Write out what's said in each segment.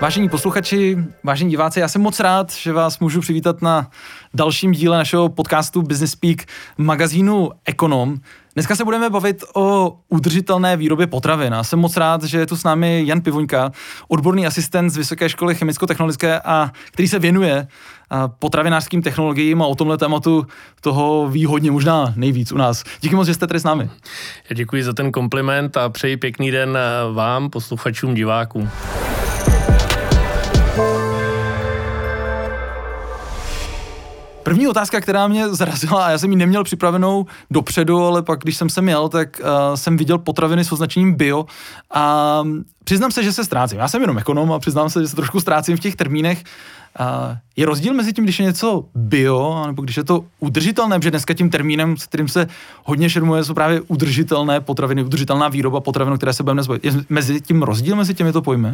Vážení posluchači, vážení diváci, já jsem moc rád, že vás můžu přivítat na dalším díle našeho podcastu Business Speak magazínu Ekonom. Dneska se budeme bavit o udržitelné výrobě potravin. A jsem moc rád, že je tu s námi Jan Pivoňka, odborný asistent z Vysoké školy chemicko-technologické a který se věnuje potravinářským technologiím a o tomhle tématu toho ví hodně, možná nejvíc u nás. Díky moc, že jste tady s námi. Já děkuji za ten kompliment a přeji pěkný den vám, posluchačům, divákům. První otázka, která mě zarazila, a já jsem ji neměl připravenou dopředu, ale pak, když jsem sem jel, tak uh, jsem viděl potraviny s označením bio a přiznám se, že se ztrácím. Já jsem jenom ekonom a přiznám se, že se trošku ztrácím v těch termínech. Uh, je rozdíl mezi tím, když je něco bio, nebo když je to udržitelné, protože dneska tím termínem, s kterým se hodně šermuje, jsou právě udržitelné potraviny, udržitelná výroba potravin, které se budeme nezbavit. Je mezi tím rozdíl mezi těmito pojmy?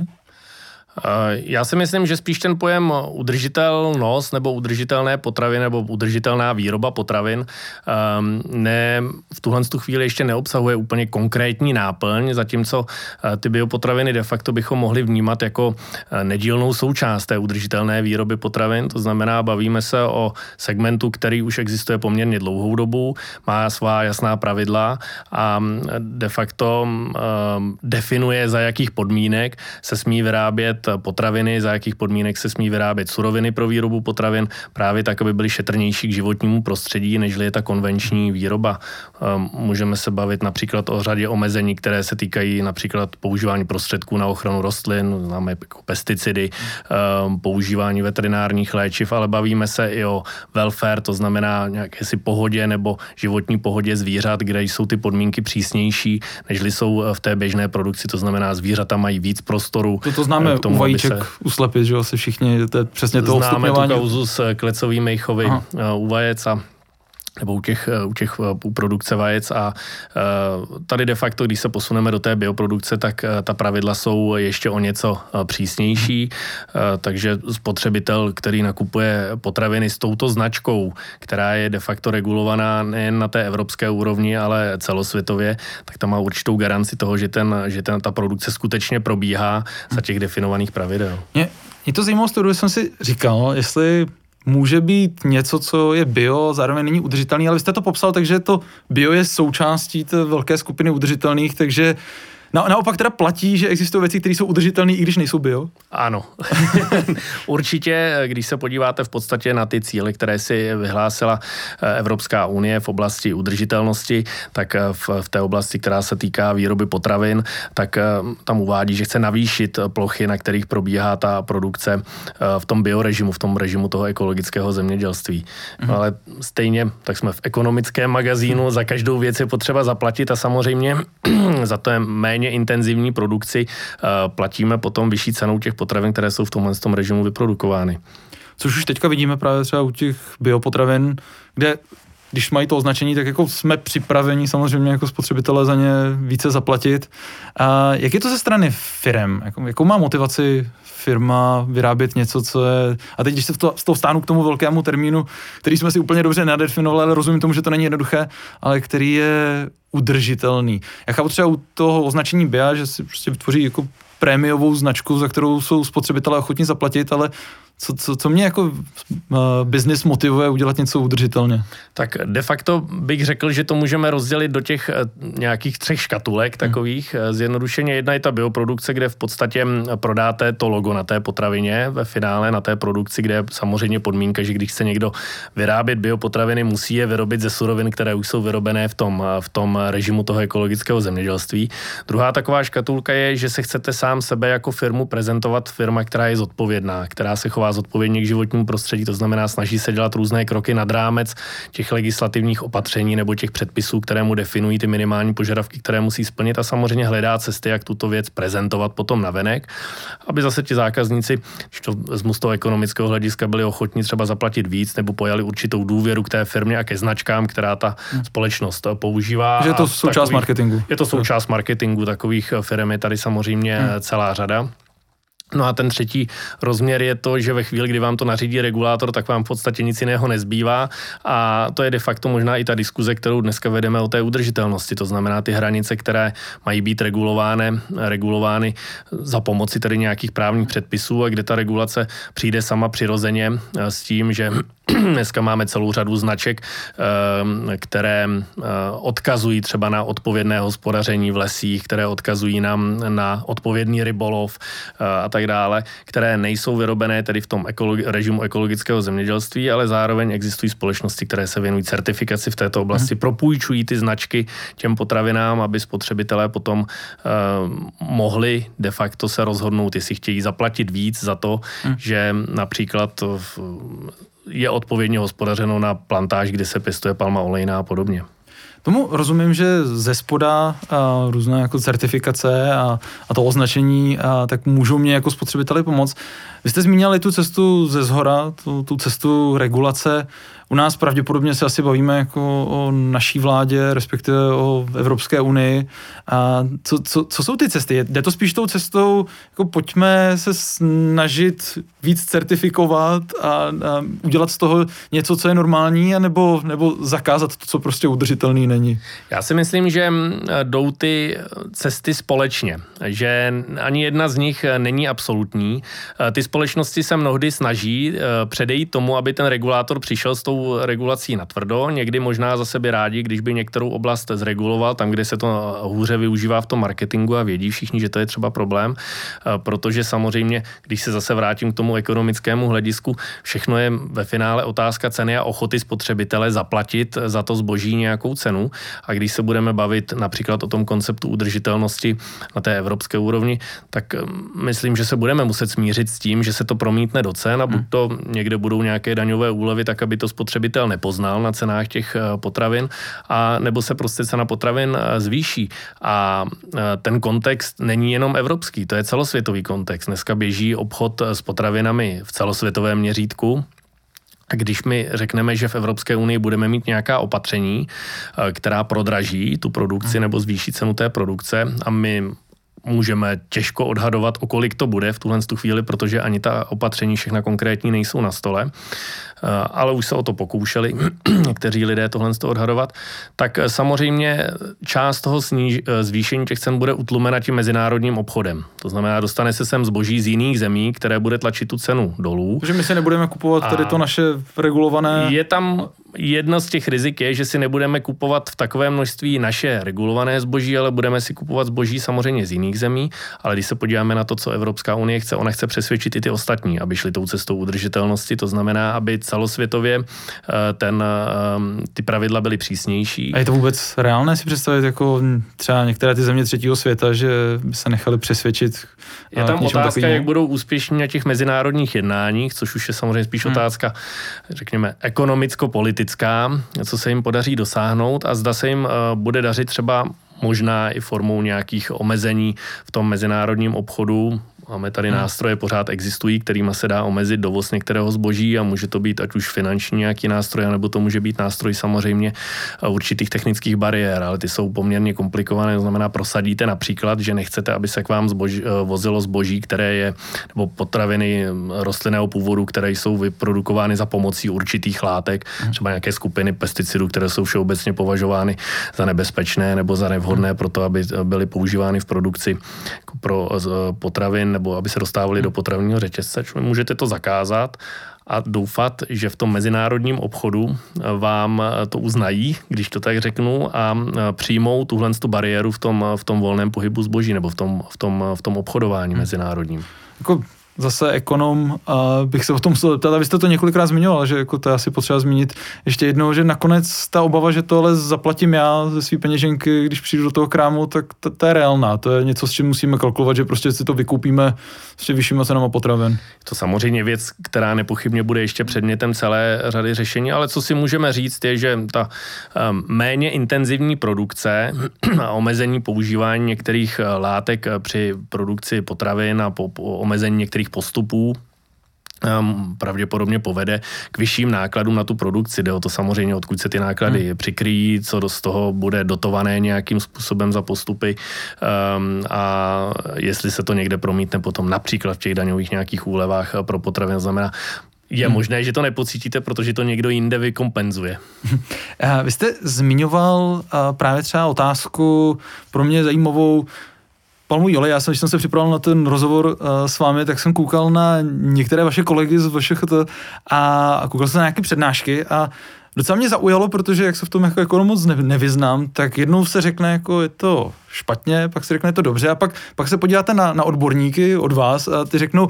Já si myslím, že spíš ten pojem udržitelnost nebo udržitelné potraviny nebo udržitelná výroba potravin ehm, ne, v tuhle tu chvíli ještě neobsahuje úplně konkrétní náplň, zatímco eh, ty biopotraviny de facto bychom mohli vnímat jako eh, nedílnou součást té udržitelné výroby potravin. To znamená, bavíme se o segmentu, který už existuje poměrně dlouhou dobu, má svá jasná pravidla a mm, de facto ehm, definuje, za jakých podmínek se smí vyrábět vyrábět potraviny, za jakých podmínek se smí vyrábět suroviny pro výrobu potravin, právě tak, aby byly šetrnější k životnímu prostředí, než je ta konvenční výroba. Ehm, můžeme se bavit například o řadě omezení, které se týkají například používání prostředků na ochranu rostlin, známe jako pesticidy, ehm, používání veterinárních léčiv, ale bavíme se i o welfare, to znamená nějaké si pohodě nebo životní pohodě zvířat, kde jsou ty podmínky přísnější, než jsou v té běžné produkci, to znamená zvířata mají víc prostoru. To, to známe tomu, vajíček se... uslepit, že jo, se všichni, to je přesně to Známe tu kauzu s klecovými chovy. Eh, u vajec a nebo u těch, u těch u produkce vajec a tady de facto, když se posuneme do té bioprodukce, tak ta pravidla jsou ještě o něco přísnější, takže spotřebitel, který nakupuje potraviny s touto značkou, která je de facto regulovaná nejen na té evropské úrovni, ale celosvětově, tak tam má určitou garanci toho, že, ten, že ten, ta produkce skutečně probíhá za těch definovaných pravidel. Mě, mě to zajímalo z toho, jsem si říkal, jestli může být něco, co je bio, zároveň není udržitelný, ale vy jste to popsal, takže to bio je součástí té velké skupiny udržitelných, takže na, naopak teda platí, že existují věci, které jsou udržitelné, i když nejsou bio? Ano. Určitě, když se podíváte v podstatě na ty cíle, které si vyhlásila eh, Evropská unie v oblasti udržitelnosti, tak eh, v, v té oblasti, která se týká výroby potravin, tak eh, tam uvádí, že chce navýšit plochy, na kterých probíhá ta produkce v tom biorežimu, v tom režimu toho ekologického zemědělství. Mhm. Ale stejně, tak jsme v ekonomickém magazínu, za každou věc je potřeba zaplatit a samozřejmě za to je méně méně intenzivní produkci eh, platíme potom vyšší cenou těch potravin, které jsou v tomhle tom režimu vyprodukovány. Což už teďka vidíme právě třeba u těch biopotravin, kde když mají to označení, tak jako jsme připraveni samozřejmě jako spotřebitelé za ně více zaplatit. A jak je to ze strany firm? Jako, jakou má motivaci firma vyrábět něco, co je... A teď, když se z toho stánu k tomu velkému termínu, který jsme si úplně dobře nadefinovali, ale rozumím tomu, že to není jednoduché, ale který je udržitelný. Já chápu třeba u toho označení BIA, že si prostě vytvoří jako prémiovou značku, za kterou jsou spotřebitelé ochotní zaplatit, ale co, co, co mě jako uh, business motivuje udělat něco udržitelně? Tak de facto bych řekl, že to můžeme rozdělit do těch uh, nějakých třech škatulek hmm. takových. Hmm. Zjednodušeně jedna je ta bioprodukce, kde v podstatě hm, prodáte to logo na té potravině ve finále, na té produkci, kde je samozřejmě podmínka, že když chce někdo vyrábět biopotraviny, musí je vyrobit ze surovin, které už jsou vyrobené v tom, v tom režimu toho ekologického zemědělství. Druhá taková škatulka je, že se chcete sám sebe jako firmu prezentovat firma, která je zodpovědná, která se chová zodpovědně k životnímu prostředí, to znamená snaží se dělat různé kroky nad rámec těch legislativních opatření nebo těch předpisů, které mu definují ty minimální požadavky, které musí splnit a samozřejmě hledá cesty, jak tuto věc prezentovat potom na venek, aby zase ti zákazníci, když to z toho ekonomického hlediska, byli ochotní třeba zaplatit víc nebo pojali určitou důvěru k té firmě a ke značkám, která ta společnost používá. Že je to součást takových, marketingu. Je to součást marketingu takových firm, je tady samozřejmě hmm. celá řada. No a ten třetí rozměr je to, že ve chvíli, kdy vám to nařídí regulátor, tak vám v podstatě nic jiného nezbývá a to je de facto možná i ta diskuze, kterou dneska vedeme o té udržitelnosti. To znamená ty hranice, které mají být regulovány, regulovány za pomoci tedy nějakých právních předpisů a kde ta regulace přijde sama přirozeně eh, s tím, že Dneska máme celou řadu značek, eh, které eh, odkazují třeba na odpovědné hospodaření v lesích, které odkazují nám na odpovědný rybolov eh, a tak dále, které nejsou vyrobené tedy v tom ekologi- režimu ekologického zemědělství, ale zároveň existují společnosti, které se věnují certifikaci v této oblasti, hmm. propůjčují ty značky těm potravinám, aby spotřebitelé potom mohli de facto se rozhodnout, jestli chtějí zaplatit víc za to, hmm. že například v, je odpovědně hospodařeno na plantáž, kde se pěstuje palma olejná a podobně. Tomu rozumím, že ze spoda a různé jako certifikace a, a to označení, a, tak můžou mě jako spotřebiteli pomoct. Vy jste zmínili tu cestu ze zhora, tu, tu cestu regulace. U nás pravděpodobně se asi bavíme jako o naší vládě, respektive o Evropské unii. A co, co, co jsou ty cesty? Jde to spíš tou cestou, jako pojďme se snažit víc certifikovat a, a udělat z toho něco, co je normální, anebo, nebo zakázat to, co prostě udržitelný není? Já si myslím, že jdou ty cesty společně, že ani jedna z nich není absolutní. Ty společnosti se mnohdy snaží předejít tomu, aby ten regulátor přišel s tou regulací na tvrdo, někdy možná za sebe rádi, když by některou oblast zreguloval, tam, kde se to hůře využívá v tom marketingu a vědí všichni, že to je třeba problém, eh, protože samozřejmě, když se zase vrátím k tomu ekonomickému hledisku, všechno je ve finále otázka ceny a ochoty spotřebitele zaplatit za to zboží nějakou cenu. A když se budeme bavit například o tom konceptu udržitelnosti na té evropské úrovni, tak eh, myslím, že se budeme muset smířit s tím, že se to promítne do cen a buď to někde budou nějaké daňové úlevy, tak aby to spotřebitel nepoznal na cenách těch eh, potravin, a nebo se prostě cena potravin eh, zvýší. A eh, ten kontext není jenom evropský, to je celosvětový kontext. Dneska běží obchod s potravinami v celosvětovém měřítku, a když my řekneme, že v Evropské unii budeme mít nějaká opatření, která prodraží tu produkci hmm. nebo zvýší cenu té produkce a my můžeme těžko odhadovat, o kolik to bude v tuhle chvíli, protože ani ta opatření všechna konkrétní nejsou na stole, eh, ale už se o to pokoušeli někteří lidé tohle odhadovat, tak eh, samozřejmě část toho sníž, eh, zvýšení těch cen bude utlumena tím mezinárodním obchodem. To znamená, dostane se sem zboží z jiných zemí, které bude tlačit tu cenu dolů. Takže my si nebudeme kupovat tady to naše regulované... Je tam jedno z těch rizik je, že si nebudeme kupovat v takovém množství naše regulované zboží, ale budeme si kupovat zboží samozřejmě z jiných zemí. Ale když se podíváme na to, co Evropská unie chce, ona chce přesvědčit i ty ostatní, aby šli tou cestou udržitelnosti. To znamená, aby celosvětově eh, ten, eh, ty pravidla byly přísnější. A je to vůbec reálné si představit, jako třeba některé ty země třetího světa, že by se nechali přesvědčit? Je tam otázka, takovým? jak budou úspěšní na těch mezinárodních jednáních, což už je samozřejmě spíš hmm. otázka, řekněme, ekonomicko-politická politická, co se jim podaří dosáhnout a zda se jim eh, bude dařit třeba možná i formou nějakých omezení v tom mezinárodním obchodu, Máme tady hmm. nástroje, pořád existují, kterými se dá omezit dovoz některého zboží a může to být ať už finanční nějaký nástroj, nebo to může být nástroj samozřejmě eh, určitých technických bariér, ale ty jsou poměrně komplikované. To znamená, prosadíte například, že nechcete, aby se k vám zboží, eh, vozilo zboží, které je, nebo potraviny hm, rostlinného původu, které jsou vyprodukovány za pomocí určitých látek, hmm. třeba nějaké skupiny pesticidů, které jsou všeobecně považovány za nebezpečné nebo za nevhodné hmm. pro to, aby byly používány v produkci pro eh, potravin nebo aby se dostávali do potravního řetězce. Můžete to zakázat a doufat, že v tom mezinárodním obchodu eh, vám eh, to uznají, když to tak řeknu, a eh, přijmou tuhle tu bariéru v tom, v tom volném pohybu zboží nebo v tom, v tom, v tom obchodování hmm. mezinárodním. Jako zase ekonom a bych se o tom musel zeptat, a vy jste to několikrát zmiňoval, že jako to je asi potřeba zmínit ještě jednou, že nakonec ta obava, že to ale zaplatím já ze své peněženky, když přijdu do toho krámu, tak to, to je reálná, to je něco, s čím musíme kalkulovat, že prostě si to vykoupíme s vyššíma cenama potravin. To samozřejmě věc, která nepochybně bude ještě předmětem celé řady řešení, ale co si můžeme říct je, že ta um, méně intenzivní produkce a omezení používání některých uh, látek uh, při produkci potravin a po, po omezení některých postupů um, pravděpodobně povede k vyšším nákladům na tu produkci. Jde o to samozřejmě, odkud se ty náklady hmm. přikryjí, co z toho bude dotované nějakým způsobem za postupy um, a jestli se to někde promítne potom například v těch daňových nějakých úlevách pro potraviny. Znamená, je hmm. možné, že to nepocítíte, protože to někdo jinde vykompenzuje. Vy jste zmiňoval právě třeba otázku pro mě zajímavou, palmový olej. Já jsem, když jsem se připravil na ten rozhovor uh, s vámi, tak jsem koukal na některé vaše kolegy z vašich a, a koukal jsem na nějaké přednášky a docela mě zaujalo, protože jak se v tom jako, jako moc nevyznám, tak jednou se řekne, jako je to špatně, pak se řekne, je to dobře a pak, pak se podíváte na, na odborníky od vás a ty řeknou,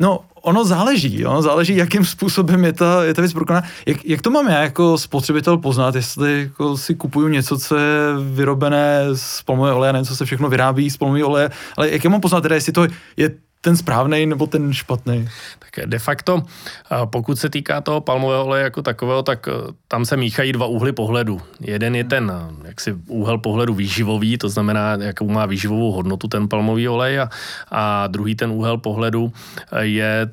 No, ono záleží, jo? záleží, jakým způsobem je ta, je ta věc prokonaná. Jak, jak to mám já jako spotřebitel poznat, jestli jako si kupuju něco, co je vyrobené z palmového oleje, ne, co se všechno vyrábí z palmového oleje, ale jak já mám poznat teda, jestli to je ten správný nebo ten špatný? Tak de facto, pokud se týká toho palmového oleje jako takového, tak e, tam se míchají dva úhly pohledu. Jeden je ten e, jaksi úhel pohledu výživový, to znamená, jakou má výživovou hodnotu ten palmový olej a, a druhý ten úhel pohledu e, je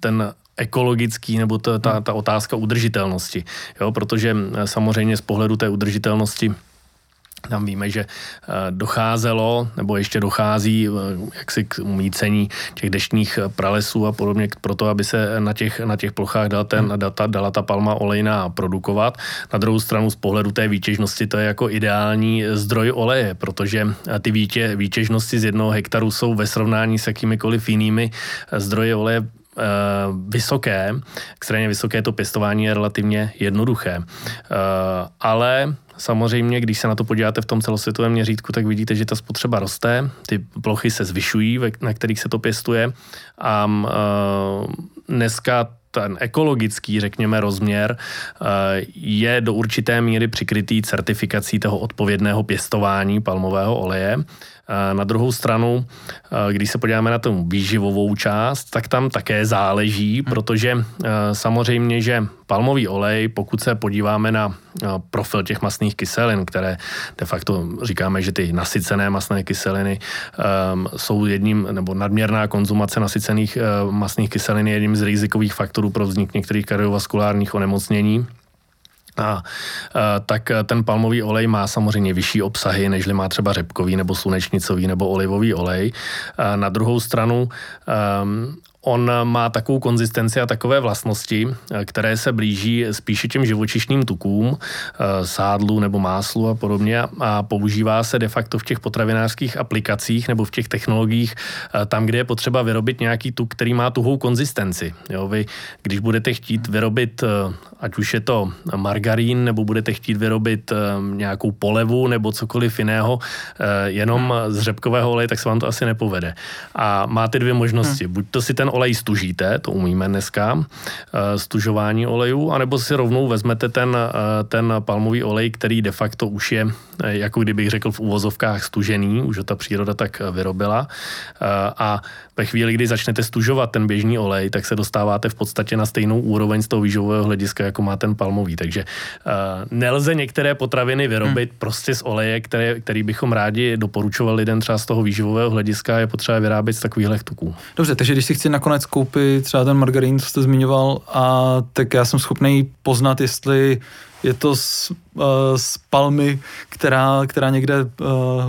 ten ekologický nebo ta, ta, ta otázka udržitelnosti. Jo, protože samozřejmě z pohledu té udržitelnosti tam víme, že eh, docházelo, nebo ještě dochází eh, jaksi k umícení těch deštních eh, pralesů a podobně, proto, aby se na těch, na těch plochách dala, ten, hmm. data, dala ta palma olejná produkovat. Na druhou stranu z pohledu té výtěžnosti to je jako ideální zdroj oleje, protože ty výtě, výtěžnosti z jednoho hektaru jsou ve srovnání s jakýmikoliv jinými zdroje oleje vysoké, extrémně vysoké to pěstování je relativně jednoduché. Ale Samozřejmě, když se na to podíváte v tom celosvětovém měřítku, tak vidíte, že ta spotřeba roste, ty plochy se zvyšují, na kterých se to pěstuje a uh, dneska ten ekologický, řekněme, rozměr je do určité míry přikrytý certifikací toho odpovědného pěstování palmového oleje. Na druhou stranu, když se podíváme na tu výživovou část, tak tam také záleží, protože samozřejmě, že palmový olej, pokud se podíváme na profil těch masných kyselin, které de facto říkáme, že ty nasycené masné kyseliny um, jsou jedním, nebo nadměrná konzumace nasycených uh, masných kyselin je jedním z rizikových faktorů pro vznik některých kardiovaskulárních onemocnění. A, tak ten palmový olej má samozřejmě vyšší obsahy, nežli má třeba řepkový nebo slunečnicový nebo olivový olej. A na druhou stranu um, On má takovou konzistenci a takové vlastnosti, které se blíží spíše těm živočišným tukům, eh, sádlu nebo máslu a podobně a používá se de facto v těch potravinářských aplikacích nebo v těch technologiích eh, tam, kde je potřeba vyrobit nějaký tuk, který má tuhou konzistenci. Jo, vy, když budete chtít vyrobit, eh, ať už je to margarín, nebo budete chtít vyrobit nějakou polevu nebo cokoliv jiného, jenom z řepkového oleje, tak se vám to asi nepovede. A máte dvě možnosti. Buď to si ten olej stužíte, to umíme dneska, eh, stužování olejů, anebo si rovnou vezmete ten, eh, ten palmový olej, který de facto už je, eh, jako kdybych řekl v úvozovkách stužený, už ho ta příroda tak vyrobila. A ve chvíli, kdy začnete stužovat ten běžný olej, tak se dostáváte v podstatě na stejnou úroveň z toho výživového hlediska, jako má ten palmový. Takže nelze některé potraviny vyrobit hmm. prostě z oleje, které, který bychom rádi doporučovali lidem třeba z toho výživového hlediska, je potřeba vyrábět z takových tuků. Dobře, takže když si chci nakonec koupit třeba ten margarín, co jste zmiňoval, a tak já jsem schopný poznat, jestli je to z, uh, z palmy, která, která někde, uh,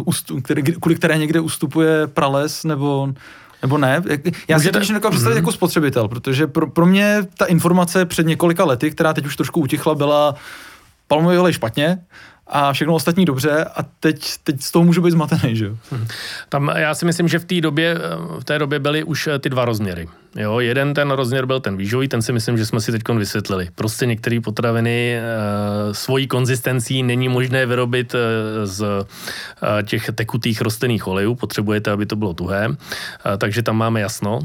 ustu, který, kvůli které někde ustupuje prales, nebo, nebo ne? Já si to představit mm-hmm. jako spotřebitel, protože pro, pro mě ta informace před několika lety, která teď už trošku utichla, byla palmový olej špatně, a všechno ostatní dobře a teď, teď z toho můžu být zmatený, že jo? Tam já si myslím, že v té době, v té době byly už ty dva rozměry. Jo, jeden ten rozměr byl ten výživový, ten si myslím, že jsme si teď vysvětlili. Prostě některé potraviny e, svojí konzistencí není možné vyrobit e, z e, těch tekutých rostlinných olejů, potřebujete, aby to bylo tuhé, e, takže tam máme jasno.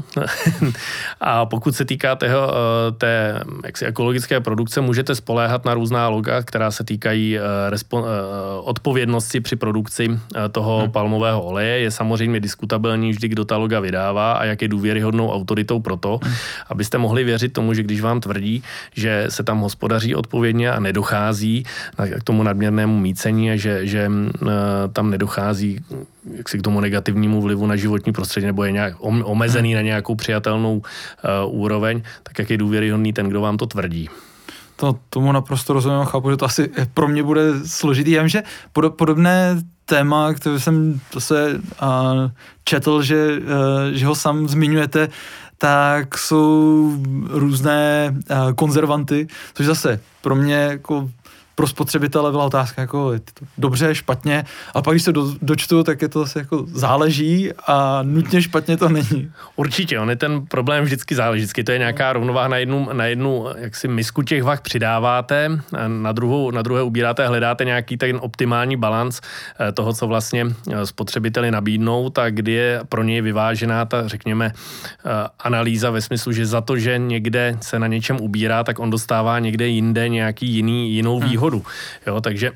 a pokud se týká tého, e, té jaksi ekologické produkce, můžete spoléhat na různá loga, která se týkají e, respo, e, odpovědnosti při produkci e, toho hmm. palmového oleje. Je samozřejmě diskutabilní vždy, kdo ta loga vydává a jak je důvěryhodnou autoritou jsou proto, abyste mohli věřit tomu, že když vám tvrdí, že se tam hospodaří odpovědně a nedochází k tomu nadměrnému mícení a že, že tam nedochází jak si k tomu negativnímu vlivu na životní prostředí nebo je nějak omezený na nějakou přijatelnou uh, úroveň, tak jak je důvěryhodný ten, kdo vám to tvrdí. To, tomu naprosto rozumím a chápu, že to asi pro mě bude složitý. Já vím, že podobné téma, které jsem zase uh, četl, že, uh, že ho sám zmiňujete, tak jsou různé uh, konzervanty, což zase pro mě jako pro spotřebitele byla otázka jako je to dobře, špatně, a pak když se do, dočtu, tak je to zase jako záleží a nutně špatně to není. Určitě, on je ten problém vždycky záleží, vždycky to je nějaká rovnováha na jednu, na jednu jak si misku těch vah přidáváte, na, druhou, na druhé ubíráte, hledáte nějaký ten optimální balans eh, toho, co vlastně eh, spotřebiteli nabídnou, tak kdy je pro něj vyvážená ta, řekněme, eh, analýza ve smyslu, že za to, že někde se na něčem ubírá, tak on dostává někde jinde nějaký jiný, jinou hmm. Výhodu. Jo, takže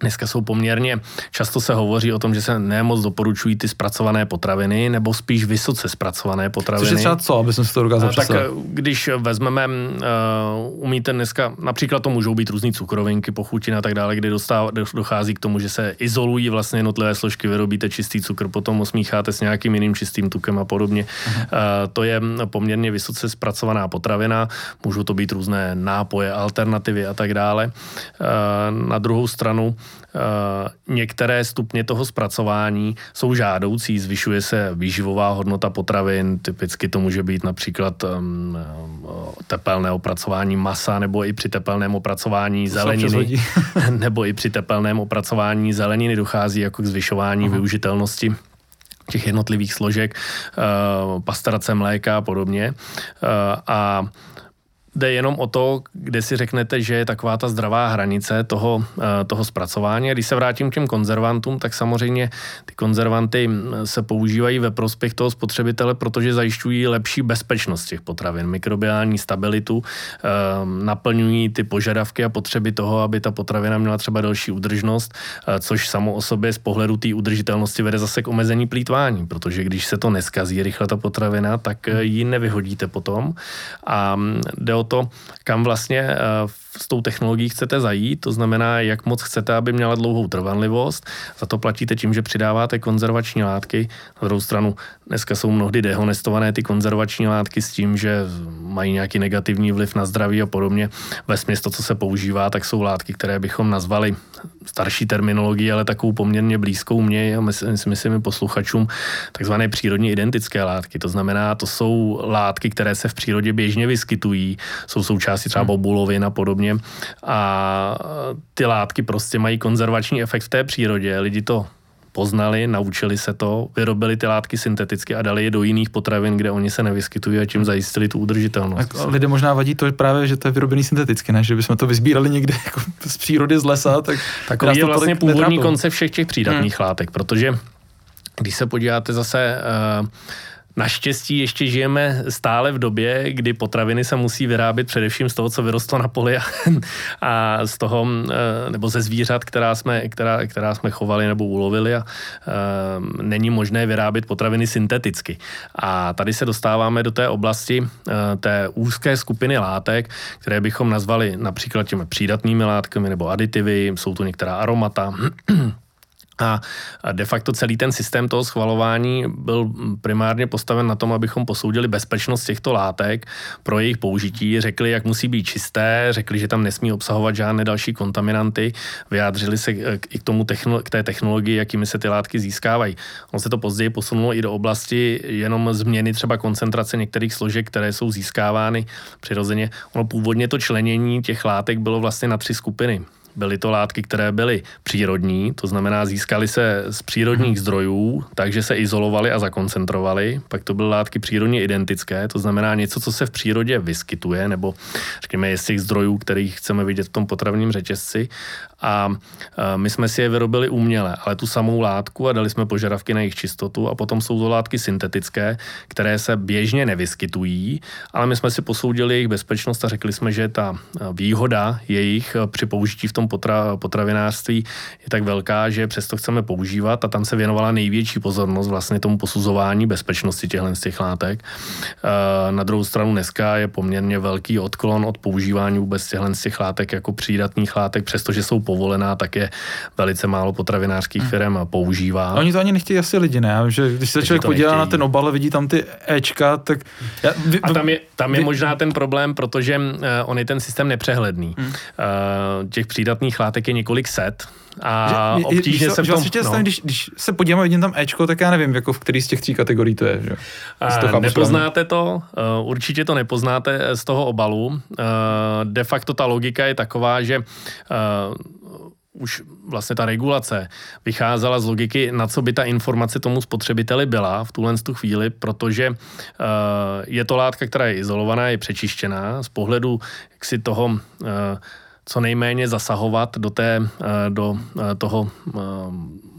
Dneska jsou poměrně, často se hovoří o tom, že se nemoc doporučují ty zpracované potraviny, nebo spíš vysoce zpracované potraviny. Což je třeba co, aby jsem si to dokázal Tak eh, když vezmeme, uh, umíte dneska, například to můžou být různé cukrovinky, pochutiny a tak dále, kdy dostáv, dochází k tomu, že se izolují vlastně jednotlivé složky, vyrobíte čistý cukr, potom osmícháte s nějakým jiným čistým tukem a podobně. Uh, to je poměrně vysoce zpracovaná potravina, můžou to být různé nápoje, alternativy a tak dále. Uh, na druhou stranu, Eh, některé stupně toho zpracování jsou žádoucí, zvyšuje se výživová hodnota potravin, typicky to může být například um, tepelné opracování masa nebo i při tepelném opracování zeleniny, nebo i při tepelném opracování zeleniny dochází jako k zvyšování Aha. využitelnosti těch jednotlivých složek, uh, pastarace mléka a podobně. Uh, a jde jenom o to, kde si řeknete, že je taková ta zdravá hranice toho, eh, toho zpracování. A když se vrátím k těm konzervantům, tak samozřejmě ty konzervanty mm, se používají ve prospěch toho spotřebitele, protože zajišťují lepší bezpečnost těch potravin, mikrobiální stabilitu, eh, naplňují ty požadavky a potřeby toho, aby ta potravina měla třeba delší udržnost, eh, což samo o sobě z pohledu té udržitelnosti vede zase k omezení plítvání, protože když se to neskazí rychle ta potravina, tak ji nevyhodíte potom. A mm, jde o to, kam vlastně eh, s tou technologií chcete zajít, to znamená, jak moc chcete, aby měla dlouhou trvanlivost. Za to platíte tím, že přidáváte konzervační látky. Na druhou stranu, dneska jsou mnohdy dehonestované ty konzervační látky s tím, že mají nějaký negativní vliv na zdraví a podobně. Ve to, co se používá, tak jsou látky, které bychom nazvali starší terminologii, ale takovou poměrně blízkou mě a myslím, myslím i posluchačům, takzvané přírodně identické látky. To znamená, to jsou látky, které se v přírodě běžně vyskytují, jsou součástí třeba bobulovin a podobně a ty látky prostě mají konzervační efekt v té přírodě. Lidi to poznali, naučili se to, vyrobili ty látky synteticky a dali je do jiných potravin, kde oni se nevyskytují a tím zajistili tu udržitelnost. Tak lidé možná vadí to právě, že to je vyrobený synteticky, ne? že bychom to vyzbírali někde jako z přírody, z lesa. Tak Takový je vlastně původní koncept všech těch přídatných hmm. látek, protože když se podíváte zase uh, Naštěstí ještě žijeme stále v době, kdy potraviny se musí vyrábět především z toho, co vyrostlo na poli a, a z toho, eh, nebo ze zvířat, která jsme, která, která jsme chovali nebo ulovili a um, není možné vyrábět potraviny synteticky. A tady se dostáváme do té oblasti uh, té úzké skupiny látek, které bychom nazvali například těmi přídatnými látkami nebo aditivy, jsou tu některá aromata, a de facto celý ten systém toho schvalování byl primárně postaven na tom, abychom posoudili bezpečnost těchto látek pro jejich použití, řekli, jak musí být čisté, řekli, že tam nesmí obsahovat žádné další kontaminanty, vyjádřili se i k, tomu technolo- k té technologii, jakými se ty látky získávají. On se to později posunulo i do oblasti jenom změny třeba koncentrace některých složek, které jsou získávány přirozeně. Ono původně to členění těch látek bylo vlastně na tři skupiny. Byly to látky, které byly přírodní, to znamená získaly se z přírodních mhm. zdrojů, takže se izolovaly a zakoncentrovaly. Pak to byly látky přírodně identické, to znamená něco, co se v přírodě vyskytuje, nebo řekněme je z těch zdrojů, kterých chceme vidět v tom potravním řetězci a my jsme si je vyrobili uměle, ale tu samou látku a dali jsme požadavky na jejich čistotu a potom jsou to látky syntetické, které se běžně nevyskytují, ale my jsme si posoudili jejich bezpečnost a řekli jsme, že ta výhoda jejich při použití v tom potra, potravinářství je tak velká, že přesto chceme používat a tam se věnovala největší pozornost vlastně tomu posuzování bezpečnosti těchto z těch látek. Na druhou stranu dneska je poměrně velký odklon od používání vůbec těchto z těch látek jako přídatných látek, přestože jsou povolená, tak je velice málo potravinářských hmm. firm používá. Oni to ani nechtějí asi lidi, ne? Že když se člověk podívá na ten obal, vidí tam ty Ečka, tak... Já, vy, a tam je, tam je vy, možná ten problém, protože uh, on je ten systém nepřehledný. Hmm. Uh, těch přídatných látek je několik set, a že, obtížně je, se v tom... Že no. když, když se podívám a vidím tam Ečko, tak já nevím, jako v který z těch tří kategorií to je. Že? To nepoznáte to, určitě to nepoznáte z toho obalu. De facto ta logika je taková, že už vlastně ta regulace vycházela z logiky, na co by ta informace tomu spotřebiteli byla v tuhle tu chvíli, protože uh, je to látka, která je izolovaná, je přečištěná. Z pohledu si toho uh, co nejméně zasahovat do, té, uh, do toho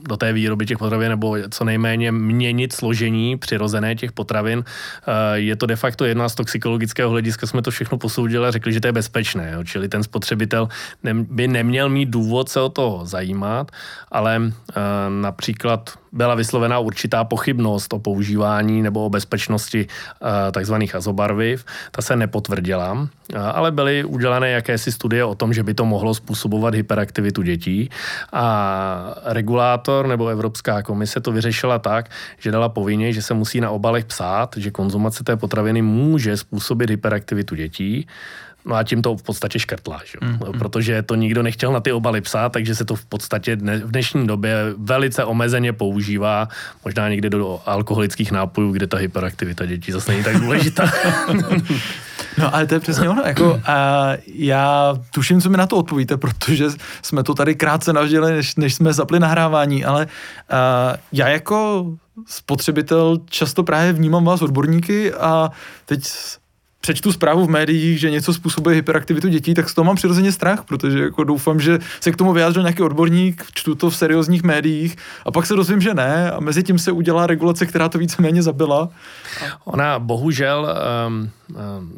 do té výroby těch potravin nebo co nejméně měnit složení přirozené těch potravin. Eh, je to de facto jedna z toxikologického hlediska, jsme to všechno posoudili a řekli, že to je bezpečné. Jo? Čili ten spotřebitel by neměl mít důvod se o to zajímat, ale eh, například byla vyslovena určitá pochybnost o používání nebo o bezpečnosti eh, takzvaných azobarviv. Ta se nepotvrdila, ale byly udělané jakési studie o tom, že by to mohlo způsobovat hyperaktivitu dětí a regulátor regulátor nebo Evropská komise to vyřešila tak, že dala povinně, že se musí na obalech psát, že konzumace té potraviny může způsobit hyperaktivitu dětí. No a tím to v podstatě škrtla, že? Mm, mm. protože to nikdo nechtěl na ty obaly psát, takže se to v podstatě dne, v dnešní době velice omezeně používá, možná někde do alkoholických nápojů, kde ta hyperaktivita dětí zase není tak důležitá. No ale to je přesně ono. Jako, a já tuším, co mi na to odpovíte, protože jsme to tady krátce navžděli, než, než jsme zapli nahrávání, ale a, já jako spotřebitel často právě vnímám vás odborníky a teď přečtu zprávu v médiích, že něco způsobuje hyperaktivitu dětí, tak z toho mám přirozeně strach, protože jako doufám, že se k tomu vyjádřil nějaký odborník, čtu to v seriózních médiích a pak se dozvím, že ne a mezi tím se udělá regulace, která to víceméně zabila. Ona bohužel um,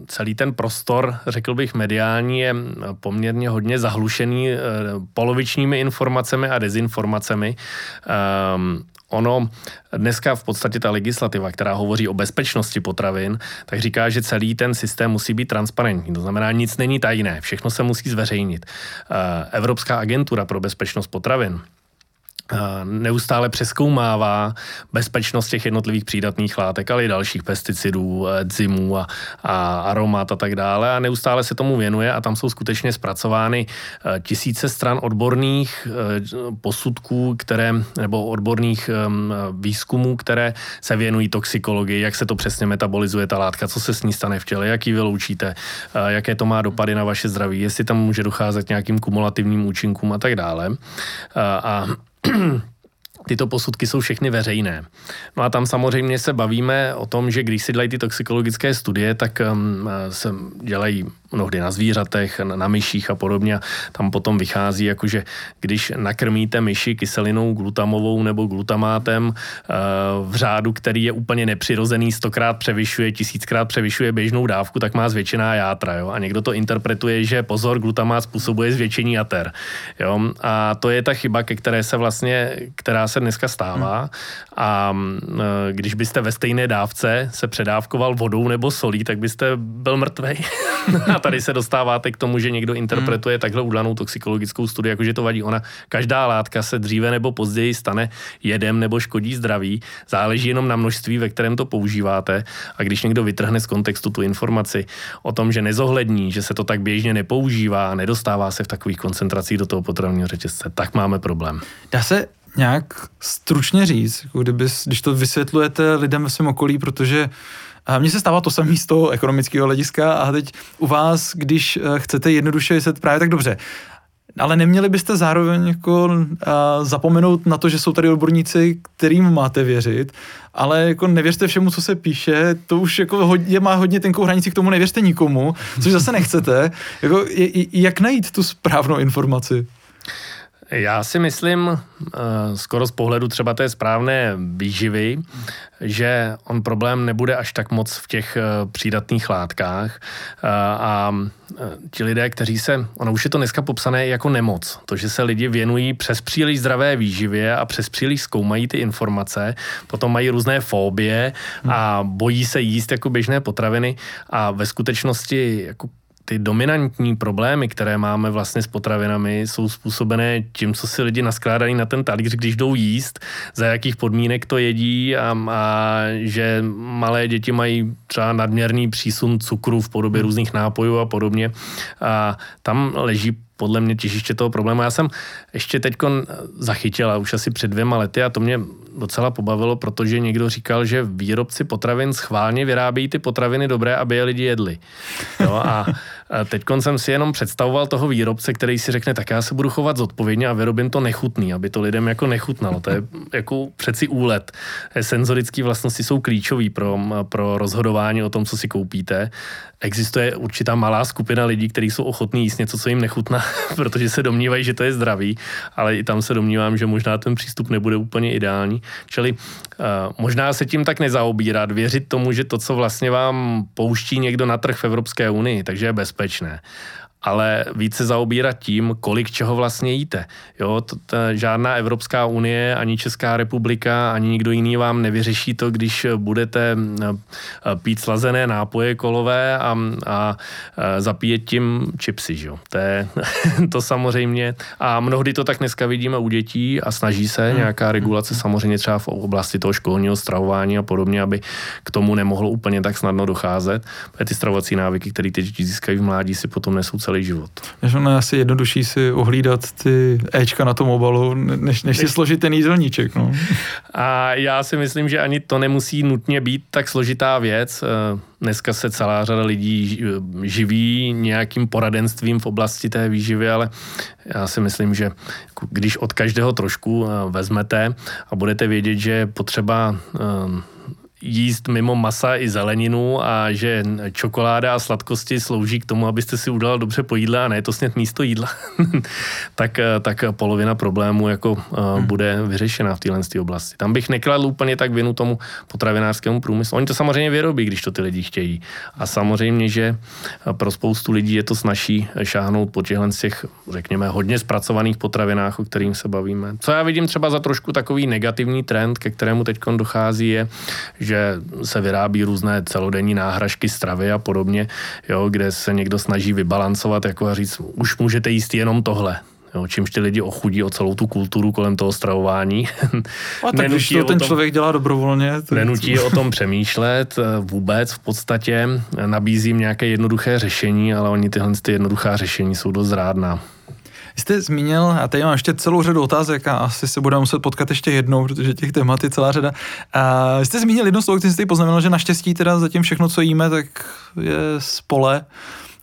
celý ten prostor, řekl bych, mediální je poměrně hodně zahlušený uh, polovičními informacemi a dezinformacemi. Um, ono dneska v podstatě ta legislativa, která hovoří o bezpečnosti potravin, tak říká, že celý ten systém musí být transparentní. To znamená, nic není tajné, všechno se musí zveřejnit. Eh, Evropská agentura pro bezpečnost potravin neustále přeskoumává bezpečnost těch jednotlivých přídatných látek, ale i dalších pesticidů, enzymů a, a aromat a tak dále a neustále se tomu věnuje a tam jsou skutečně zpracovány e, tisíce stran odborných e, posudků, které, nebo odborných výzkumů, které se věnují toxikologii, jak se to přesně metabolizuje ta látka, co se s ní stane v těle, jak ji vyloučíte, e, jaké to má dopady na vaše zdraví, jestli tam může docházet nějakým kumulativním účinkům a tak dále. A tyto posudky jsou všechny veřejné. No a tam samozřejmě se bavíme o tom, že když si dělají ty toxikologické studie, tak um, se dělají mnohdy na zvířatech, na, na myších a podobně. Tam potom vychází, jakože když nakrmíte myši kyselinou glutamovou nebo glutamátem uh, v řádu, který je úplně nepřirozený, stokrát převyšuje, tisíckrát převyšuje běžnou dávku, tak má zvětšená játra. Jo? A někdo to interpretuje, že pozor, glutamát způsobuje zvětšení jater. Jo? A to je ta chyba, ke které se vlastně, která se dneska stává. Hmm. A uh, když byste ve stejné dávce se předávkoval vodou nebo solí, tak byste byl mrtvej. tady se dostáváte k tomu, že někdo interpretuje hmm. takhle udanou toxikologickou studii, jakože to vadí. Ona, každá látka se dříve nebo později stane jedem nebo škodí zdraví. Záleží jenom na množství, ve kterém to používáte. A když někdo vytrhne z kontextu tu informaci o tom, že nezohlední, že se to tak běžně nepoužívá, nedostává se v takových koncentracích do toho potravního řetězce, tak máme problém. Dá se nějak stručně říct, jako kdyby, když to vysvětlujete lidem ve svém okolí, protože a mně se stává to samé z toho ekonomického hlediska a teď u vás, když eh, chcete jednoduše vysvětlit právě tak dobře, ale neměli byste zároveň jako uh, zapomenout na to, že jsou tady odborníci, kterým máte věřit, ale jako nevěřte všemu, co se píše, to už jako hodně, má hodně tenkou hranici k tomu, nevěřte nikomu, což zase nechcete. Jako, jak najít tu správnou informaci? Já si myslím, eh, skoro z pohledu třeba té správné výživy, že on problém nebude až tak moc v těch eh, přídatných látkách. Eh, a ti lidé, kteří se, ono už je to dneska popsané jako nemoc, to, že se lidi věnují přes příliš zdravé výživě a přes příliš zkoumají ty informace, potom mají různé fóbie a bojí se jíst jako běžné potraviny a ve skutečnosti jako ty dominantní problémy, které máme vlastně s potravinami, jsou způsobené tím, co si lidi naskládají na ten talíř, když jdou jíst, za jakých podmínek to jedí a, a že malé děti mají třeba nadměrný přísun cukru v podobě hmm. různých nápojů a podobně. A tam leží podle mě těžiště toho problému. Já jsem ještě teď zachytil, a už asi před dvěma lety, a to mě docela pobavilo, protože někdo říkal, že výrobci potravin schválně vyrábějí ty potraviny dobré, aby je lidi jedli. Jo, a teď jsem si jenom představoval toho výrobce, který si řekne, tak já se budu chovat zodpovědně a vyrobím to nechutný, aby to lidem jako nechutnalo. To je jako přeci úlet. Senzorické vlastnosti jsou klíčové pro, pro rozhodování o tom, co si koupíte existuje určitá malá skupina lidí, kteří jsou ochotní jíst něco, co jim nechutná, protože se domnívají, že to je zdravý, ale i tam se domnívám, že možná ten přístup nebude úplně ideální. Čili uh, možná se tím tak nezaobírat, věřit tomu, že to, co vlastně vám pouští někdo na trh v Evropské unii, takže je bezpečné безпечна. Ale více zaobírat tím, kolik čeho vlastně jíte. Jo, to, to, žádná Evropská unie, ani Česká republika, ani nikdo jiný vám nevyřeší to, když budete pít slazené nápoje kolové a, a zapíjet tím čipsy. Že. To, je, to samozřejmě. A mnohdy to tak dneska vidíme u dětí a snaží se hmm. nějaká regulace samozřejmě třeba v oblasti toho školního stravování a podobně, aby k tomu nemohlo úplně tak snadno docházet. Ty stravovací návyky, které ty děti získají v mládí, si potom nesou celý život. Než ono je asi jednodušší si ohlídat ty Ečka na tom obalu, než, než si složit ten jídelníček. No. A já si myslím, že ani to nemusí nutně být tak složitá věc. Eh, dneska se celá řada lidí živí nějakým poradenstvím v oblasti té výživy, ale já si myslím, že když od každého trošku eh, vezmete a budete vědět, že je potřeba eh, jíst mimo masa i zeleninu a že čokoláda a sladkosti slouží k tomu, abyste si udal dobře po jídle a ne to snět místo jídla, tak, tak polovina problému jako uh, bude vyřešena v téhle oblasti. Tam bych nekladl úplně tak vinu tomu potravinářskému průmyslu. Oni to samozřejmě vyrobí, když to ty lidi chtějí. A samozřejmě, že pro spoustu lidí je to snaží šáhnout po těchhle z těch, řekněme, hodně zpracovaných potravinách, o kterým se bavíme. Co já vidím třeba za trošku takový negativní trend, ke kterému teď dochází, je, že že se vyrábí různé celodenní náhražky stravy a podobně, jo, kde se někdo snaží vybalancovat jako a říct, už můžete jíst jenom tohle. Jo, čímž ty lidi ochudí o celou tu kulturu kolem toho stravování. A tak když to ten tom, člověk dělá dobrovolně. To nenutí o tom přemýšlet eh, vůbec v podstatě. Nabízím nějaké jednoduché řešení, ale oni tyhle ty jednoduchá řešení jsou dost zrádná. Jste zmínil, a tady mám ještě celou řadu otázek a asi se budeme muset potkat ještě jednou, protože těch témat je celá řada. A jste zmínil jedno slovo, které jste poznamenal, že naštěstí teda zatím všechno, co jíme, tak je spole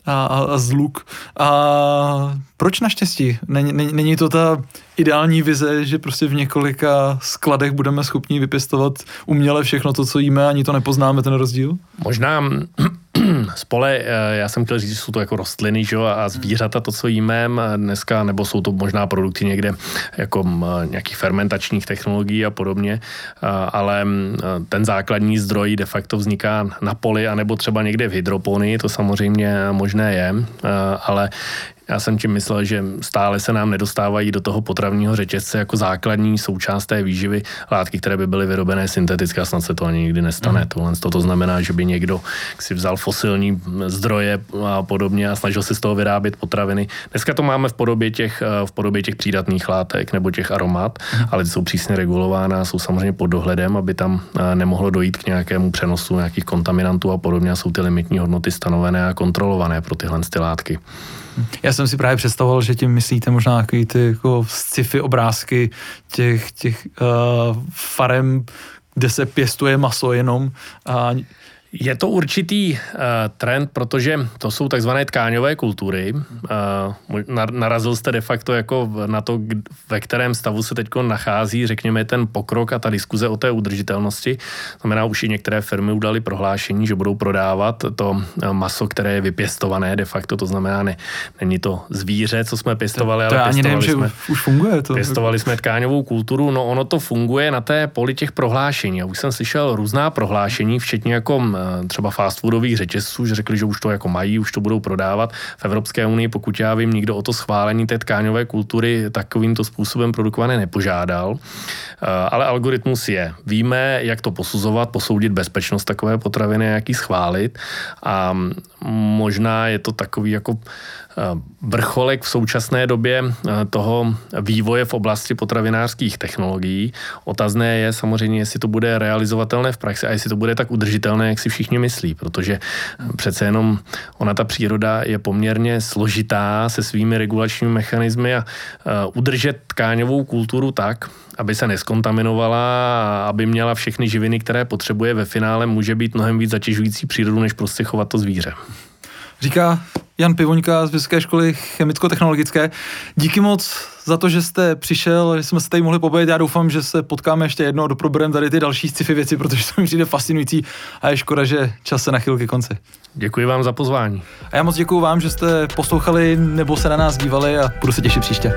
a, a, a zluk. A proč naštěstí? Není, není, není to ta ideální vize, že prostě v několika skladech budeme schopni vypěstovat uměle všechno to, co jíme, ani to nepoznáme, ten rozdíl? Možná spole, eh, já jsem chtěl říct, že jsou to jako rostliny že? a zvířata, to, co jíme dneska, nebo jsou to možná produkty někde jako nějakých fermentačních technologií a podobně, ale ten základní zdroj de facto vzniká na poli, anebo třeba někde v hydroponii, to samozřejmě možné je, ale já jsem tím myslel, že stále se nám nedostávají do toho potravního řetězce jako základní součást té výživy látky, které by byly vyrobené synteticky a snad se to ani nikdy nestane. Mm. Tohle to znamená, že by někdo si vzal fosilní zdroje a podobně a snažil se z toho vyrábět potraviny. Dneska to máme v podobě těch, eh, v podobě těch přídatných látek nebo těch aromat, mm. ale ty jsou přísně regulována, jsou samozřejmě pod dohledem, aby tam eh, nemohlo dojít k nějakému přenosu nějakých kontaminantů a podobně. A jsou ty limitní hodnoty stanovené a kontrolované pro tyhle ty látky. Já jsem si právě představoval, že tím myslíte možná takový ty jako sci-fi obrázky těch, těch uh, farem, kde se pěstuje maso jenom a Je to určitý uh, trend, protože to jsou takzvané tkáňové kultury. Uh, narazil jste de facto jako na to, ve kterém stavu se teď nachází, řekněme, ten pokrok a ta diskuze o té udržitelnosti. Znamená, už i některé firmy udali prohlášení, že budou prodávat to maso, které je vypěstované de facto, to znamená, ne, není to zvíře, co jsme pěstovali, to, to ale ani nevím, jsme, že už funguje to. Pěstovali jsme tkáňovou kulturu, no ono to funguje na té poli těch prohlášení. Já už jsem slyšel různá prohlášení, včetně jako Eh, třeba fast foodových řetězců, že řekli, že už to jako mají, už to budou prodávat. V Evropské unii, pokud já vím, nikdo o to schválení té tkáňové kultury takovýmto způsobem produkované nepožádal. Eh, ale algoritmus je. Víme, jak to posuzovat, posoudit bezpečnost takové potraviny, jak ji schválit. A možná je to takový jako Eh, vrcholek v současné době eh, toho vývoje v oblasti potravinářských technologií. Otazné je samozřejmě, jestli to bude realizovatelné v praxi a jestli to bude tak udržitelné, jak si všichni myslí, protože eh, přece jenom ona ta příroda je poměrně složitá se svými regulačními mechanismy a udržet tkáňovou kulturu tak, aby se neskontaminovala a aby měla všechny živiny, které potřebuje ve finále, může být mnohem víc zatěžující přírodu, než prostě chovat to zvíře. Říká Jan Pivoňka z Vysoké školy chemicko-technologické. Díky moc za to, že jste přišel, že jsme se tady mohli pobavit. Já doufám, že se potkáme ještě jednou a doprobereme tady ty další sci-fi věci, protože to mi přijde fascinující a je škoda, že čas se nachyl ke konci. Děkuji vám za pozvání. A já moc děkuji vám, že jste poslouchali nebo se na nás dívali a budu se těšit příště.